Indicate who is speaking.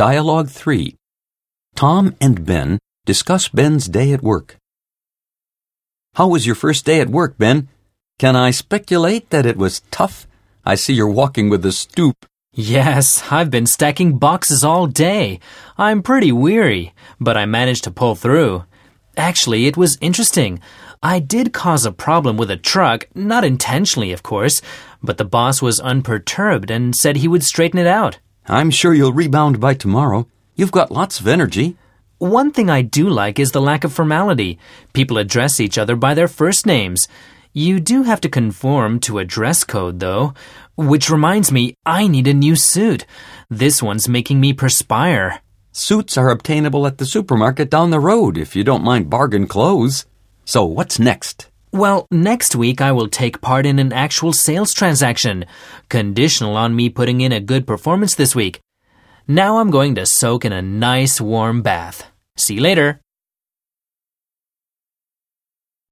Speaker 1: Dialogue 3. Tom and Ben discuss Ben's day at work. How was your first day at work, Ben? Can I speculate that it was tough? I see you're walking with a stoop.
Speaker 2: Yes, I've been stacking boxes all day. I'm pretty weary, but I managed to pull through. Actually, it was interesting. I did cause a problem with a truck, not intentionally, of course, but the boss was unperturbed and said he would straighten it out.
Speaker 1: I'm sure you'll rebound by tomorrow. You've got lots of energy.
Speaker 2: One thing I do like is the lack of formality. People address each other by their first names. You do have to conform to a dress code, though. Which reminds me, I need a new suit. This one's making me perspire.
Speaker 1: Suits are obtainable at the supermarket down the road if you don't mind bargain clothes. So what's next?
Speaker 2: Well, next week I will take part in an actual sales transaction, conditional on me putting in a good performance this week. Now I'm going to soak in a nice warm bath. See you later.